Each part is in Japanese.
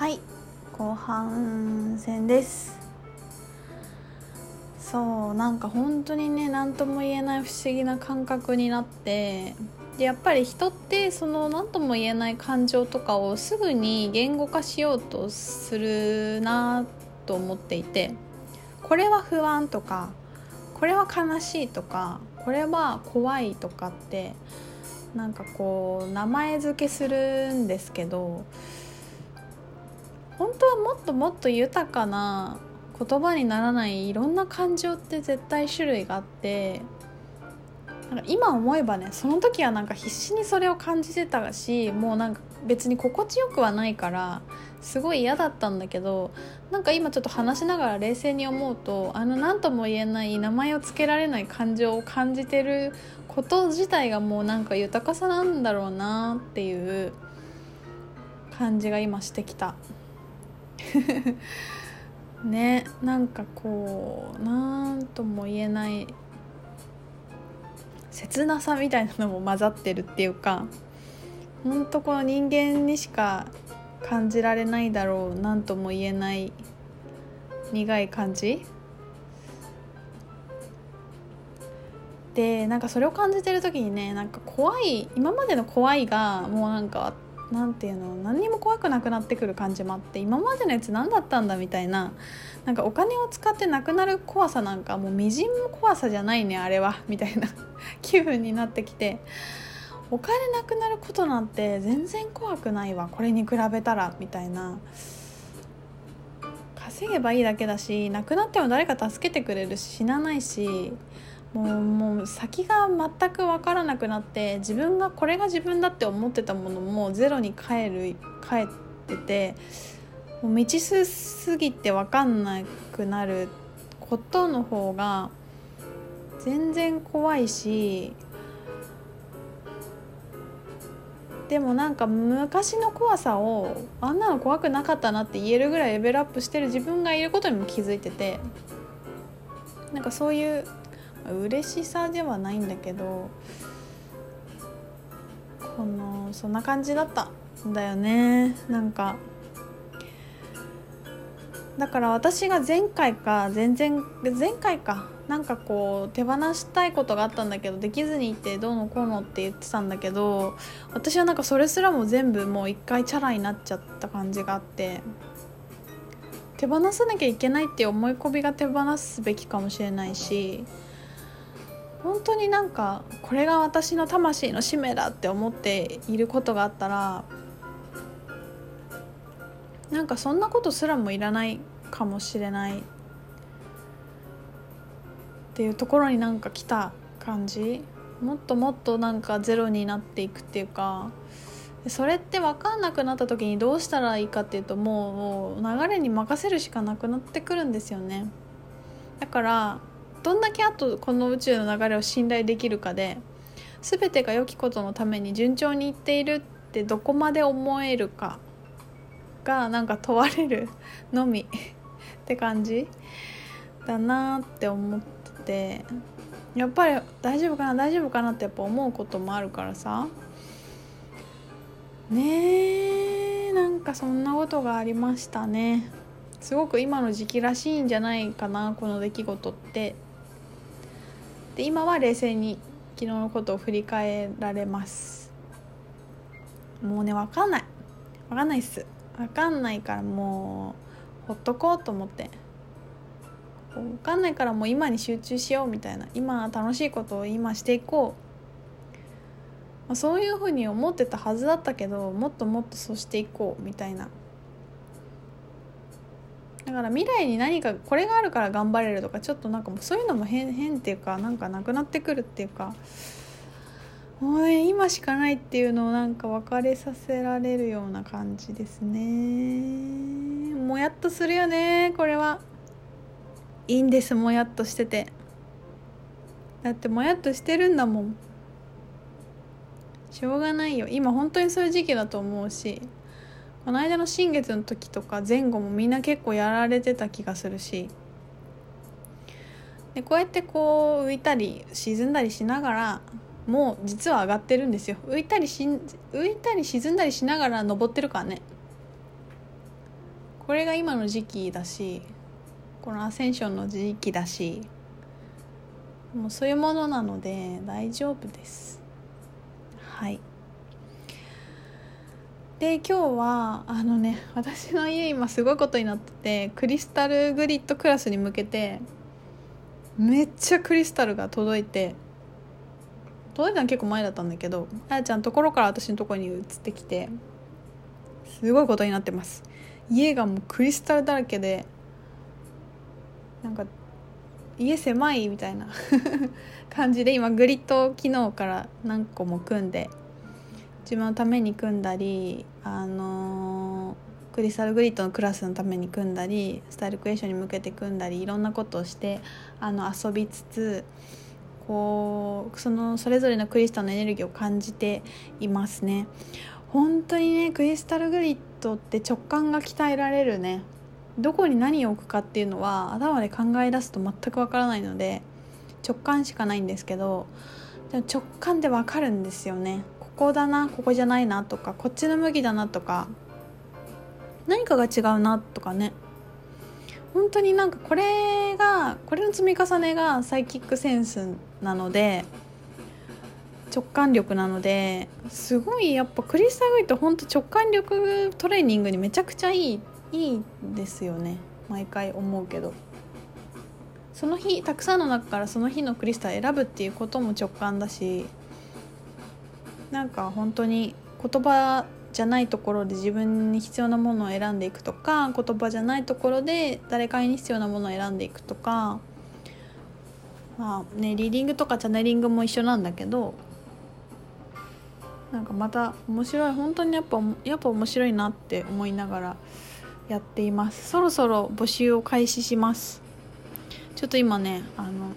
はい。後半戦です。そうなんか本当にね何とも言えない不思議な感覚になってでやっぱり人ってその何とも言えない感情とかをすぐに言語化しようとするなと思っていてこれは不安とかこれは悲しいとかこれは怖いとかってなんかこう名前付けするんですけど本当はもっともっと豊かな言葉にならないいろんな感情って絶対種類があってなんか今思えばねその時はなんか必死にそれを感じてたしもうなんか別に心地よくはないからすごい嫌だったんだけどなんか今ちょっと話しながら冷静に思うとあの何とも言えない名前を付けられない感情を感じてること自体がもうなんか豊かさなんだろうなっていう感じが今してきた。ねなんかこう何とも言えない切なさみたいなのも混ざってるっていうかほんとこの人間にしか感じられないだろう何とも言えない苦い感じ。でなんかそれを感じてる時にねなんか怖い今までの怖いがもうなんかなんていうの何にも怖くなくなってくる感じもあって今までのやつ何だったんだみたいななんかお金を使ってなくなる怖さなんかもうみじんも怖さじゃないねあれはみたいな 気分になってきてお金なくなることなんて全然怖くないわこれに比べたらみたいな。稼げばいいだけだしなくなっても誰か助けてくれるし死なないしもうもう先が全く分からなくなって自分がこれが自分だって思ってたものもゼロに帰る帰っててもう未知数すぎて分かんなくなることの方が全然怖いしでもなんか昔の怖さをあんなの怖くなかったなって言えるぐらいレベルアップしてる自分がいることにも気づいててなんかそういう嬉しさではないんだけどこのそんな感じだった。んだよね。なんかだから私が前回か全然前回か。なんかこう手放したいことがあったんだけどできずにいてどうのこうのって言ってたんだけど私はなんかそれすらも全部もう一回チャラになっちゃった感じがあって手放さなきゃいけないっていう思い込みが手放すべきかもしれないし本当になんかこれが私の魂の使命だって思っていることがあったらなんかそんなことすらもいらないかもしれない。っていうところになんか来た感じ。もっともっとなんかゼロになっていくっていうか。それって分かんなくなった時にどうしたらいいかっていうともう流れに任せるしかなくなってくるんですよね。だからどんだけあとこの宇宙の流れを信頼できるかで全てが良きことのために順調にいっているってどこまで思えるかがなんか問われるのみ って感じだなって思っててやっぱり大丈夫かな大丈夫かなってやっぱ思うこともあるからさ。ねえなんかそんなことがありましたね。すごく今の時期らしいんじゃないかなこの出来事って。で今は冷静に昨日のことを振り返られます。もうね分かんない。分かんないっす。分かんないからもうほっとこうと思って。分かんないからもう今に集中しようみたいな。今楽しいことを今していこう、ま、そういうふうに思ってたはずだったけどもっともっとそうしていこうみたいな。だから未来に何かこれがあるから頑張れるとかちょっとなんかもうそういうのも変変っていうかなんかなくなってくるっていうかもうね今しかないっていうのをなんか別れさせられるような感じですね。もやっとするよねこれは。いいんですもやっとしてて。だってもやっとしてるんだもん。しょうがないよ。今本当にそういう時期だと思うし。この間の新月の時とか前後もみんな結構やられてた気がするし。でこうやってこう浮いたり沈んだりしながらもう実は上がってるんですよ。浮いたりし浮いたり沈んだりしながら登ってるからね。これが今の時期だしこのアセンションの時期だしもうそういうものなので大丈夫です。はい。で今日はあのね私の家今すごいことになっててクリスタルグリッドクラスに向けてめっちゃクリスタルが届いて届いたの結構前だったんだけどあやちゃんところから私のところに移ってきてすごいことになってます。家がもうクリスタルだらけでなんか家狭いみたいな 感じで今グリッド機能から何個も組んで自分のために組んだりあの、クリスタルグリッドのクラスのために組んだりスタイルクエーションに向けて組んだりいろんなことをしてあの遊びつつこうそのそれぞれのクリスタルのエネルギーを感じていますね。本当にねクリスタルグリッドって直感が鍛えられるね。どこに何を置くかっていうのは頭で考え出すと全くわからないので直感しかないんですけどでも直感でわかるんですよね。こだなここじゃないなとかこっちの向きだなとか何かが違うなとかね。本当になんかこれがこれの積み重ねがサイキックセンスなので直感力なのですごいやっぱクリスタルグリッド本当直感力トレーニングにめちゃくちゃいいいいですよね。毎回思うけど。その日たくさんの中からその日のクリスタル選ぶっていうことも直感だしなんか本当に言葉じゃないところで自分に必要なものを選んでいくとか言葉じゃないところで誰かに必要なものを選んでいくとかまあねリーディングとかチャネリングも一緒なんだけどなんかまた面白い本当にやっぱやっぱ面白いなって思いながらやっています。そろそろ募集を開始します。ちょっと今ねあの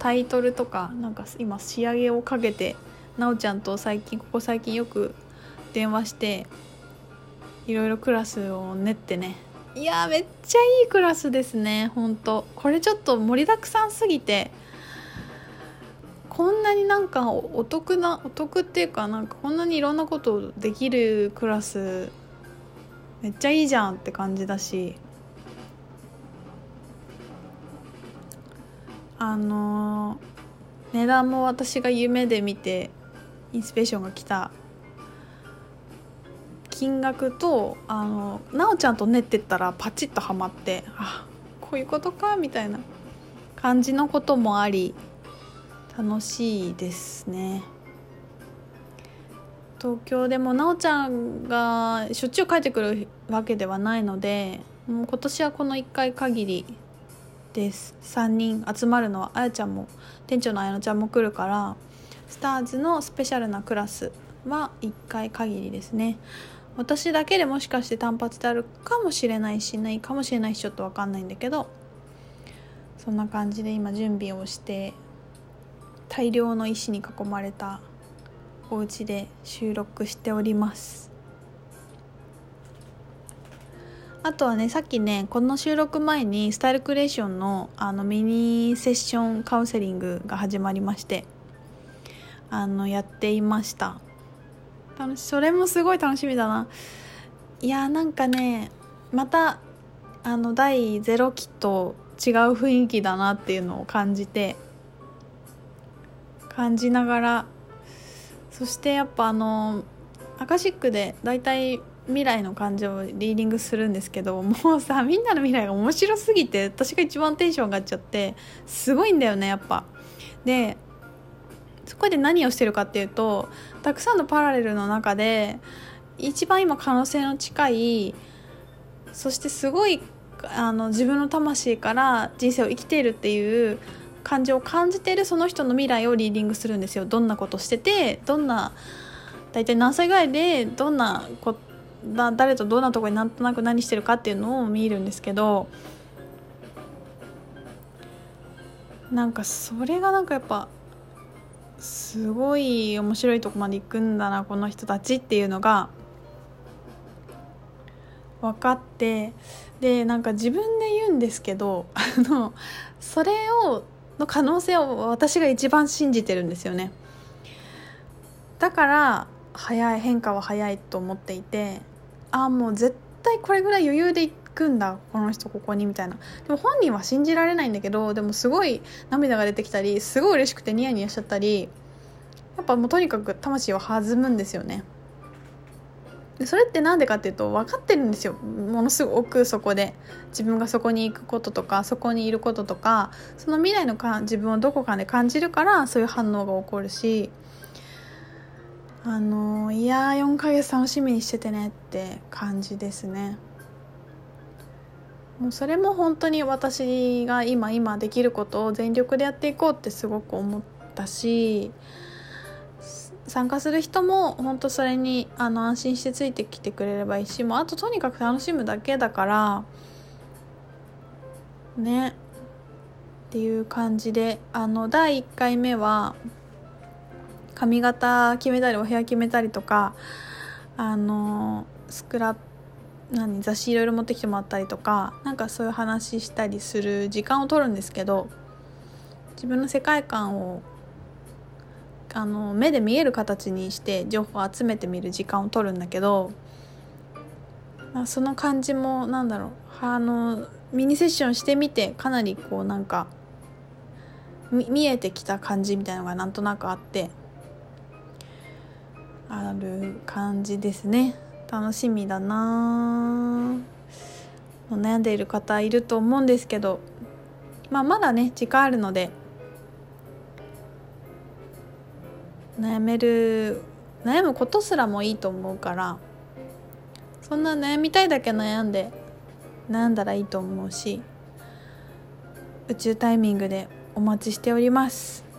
タイトルとかなんか今仕上げをかけてなおちゃんと最近ここ最近よく電話していろいろクラスを練ってね。いやめっちゃいいクラスですねほんと。これちょっと盛りだくさんすぎてこんなになんかお得なお得っていうかなんかこんなにいろんなことできるクラスめっちゃいいじゃんって感じだし。あの値段も私が夢で見てインスピレーションが来た金額とあのなおちゃんと練ってったらパチッとはまってあこういうことかみたいな感じのこともあり楽しいですね。東京でもなおちゃんがしょっちゅう帰ってくるわけではないのでもう今年はこの1回限りです。3人集まるのはあやちゃんも店長のあやのちゃんも来るからスターズのスペシャルなクラスは1回限りですね。私だけでもしかして単発であるかもしれないしないかもしれないしちょっと分かんないんだけどそんな感じで今準備をして大量の石に囲まれたお家で収録しております。あとはねさっきねこの収録前にスタイルクリエーションのあのミニセッションカウンセリングが始まりまして。あのやっていました楽しそれもすごい楽しみだないやーなんかねまたあの第0期と違う雰囲気だなっていうのを感じて感じながらそしてやっぱあのアカシックで大体未来の感情をリーディングするんですけどもうさみんなの未来が面白すぎて私が一番テンション上がっちゃってすごいんだよねやっぱ。でそこで何をしてるかっていうとたくさんのパラレルの中で一番今可能性の近いそしてすごいあの自分の魂から人生を生きているっていう感情を感じているその人の未来をリーディングするんですよ。どんなことしててどんな大体何歳ぐらいでどんなこだ誰とどんなとこになんとなく何してるかっていうのを見るんですけどなんかそれがなんかやっぱすごい面白いとこまで行くんだなこの人たちっていうのが分かってでなんか自分で言うんですけど あのそれをの可能性を私が一番信じてるんですよね。だから早い変化は早いと思っていてああもう絶対これぐらい余裕で行くんだこの人ここにみたいなでも本人は信じられないんだけどでもすごい涙が出てきたりすごい嬉しくてニヤニヤしちゃったりやっぱもうとにかく魂は弾むんですよねでそれって何でかっていうと分かってるんですよものすごくそこで自分がそこに行くこととかそこにいることとかその未来のか自分をどこかで感じるからそういう反応が起こるしあのいやー4ヶ月楽しみにしててねって感じですねもうそれも本当に私が今今できることを全力でやっていこうってすごく思ったし参加する人も本当それにあの安心してついてきてくれればいいしもうあととにかく楽しむだけだからね。っていう感じであの第1回目は髪型決めたりお部屋決めたりとかあのスクラップ何雑誌いろいろ持ってきてもらったりとかなんかそういう話したりする時間を取るんですけど自分の世界観をあの目で見える形にして情報を集めてみる時間を取るんだけどまあその感じもなんだろうあのミニセッションしてみてかなりこうなんか見えてきた感じみたいのがなんとなくあってある感じですね。楽しみだな。悩んでいる方いると思うんですけど。まあまだね時間あるので。悩める悩むことすらもいいと思うから。そんな悩みたいだけ悩んで悩んだらいいと思うし。宇宙タイミングでお待ちしております。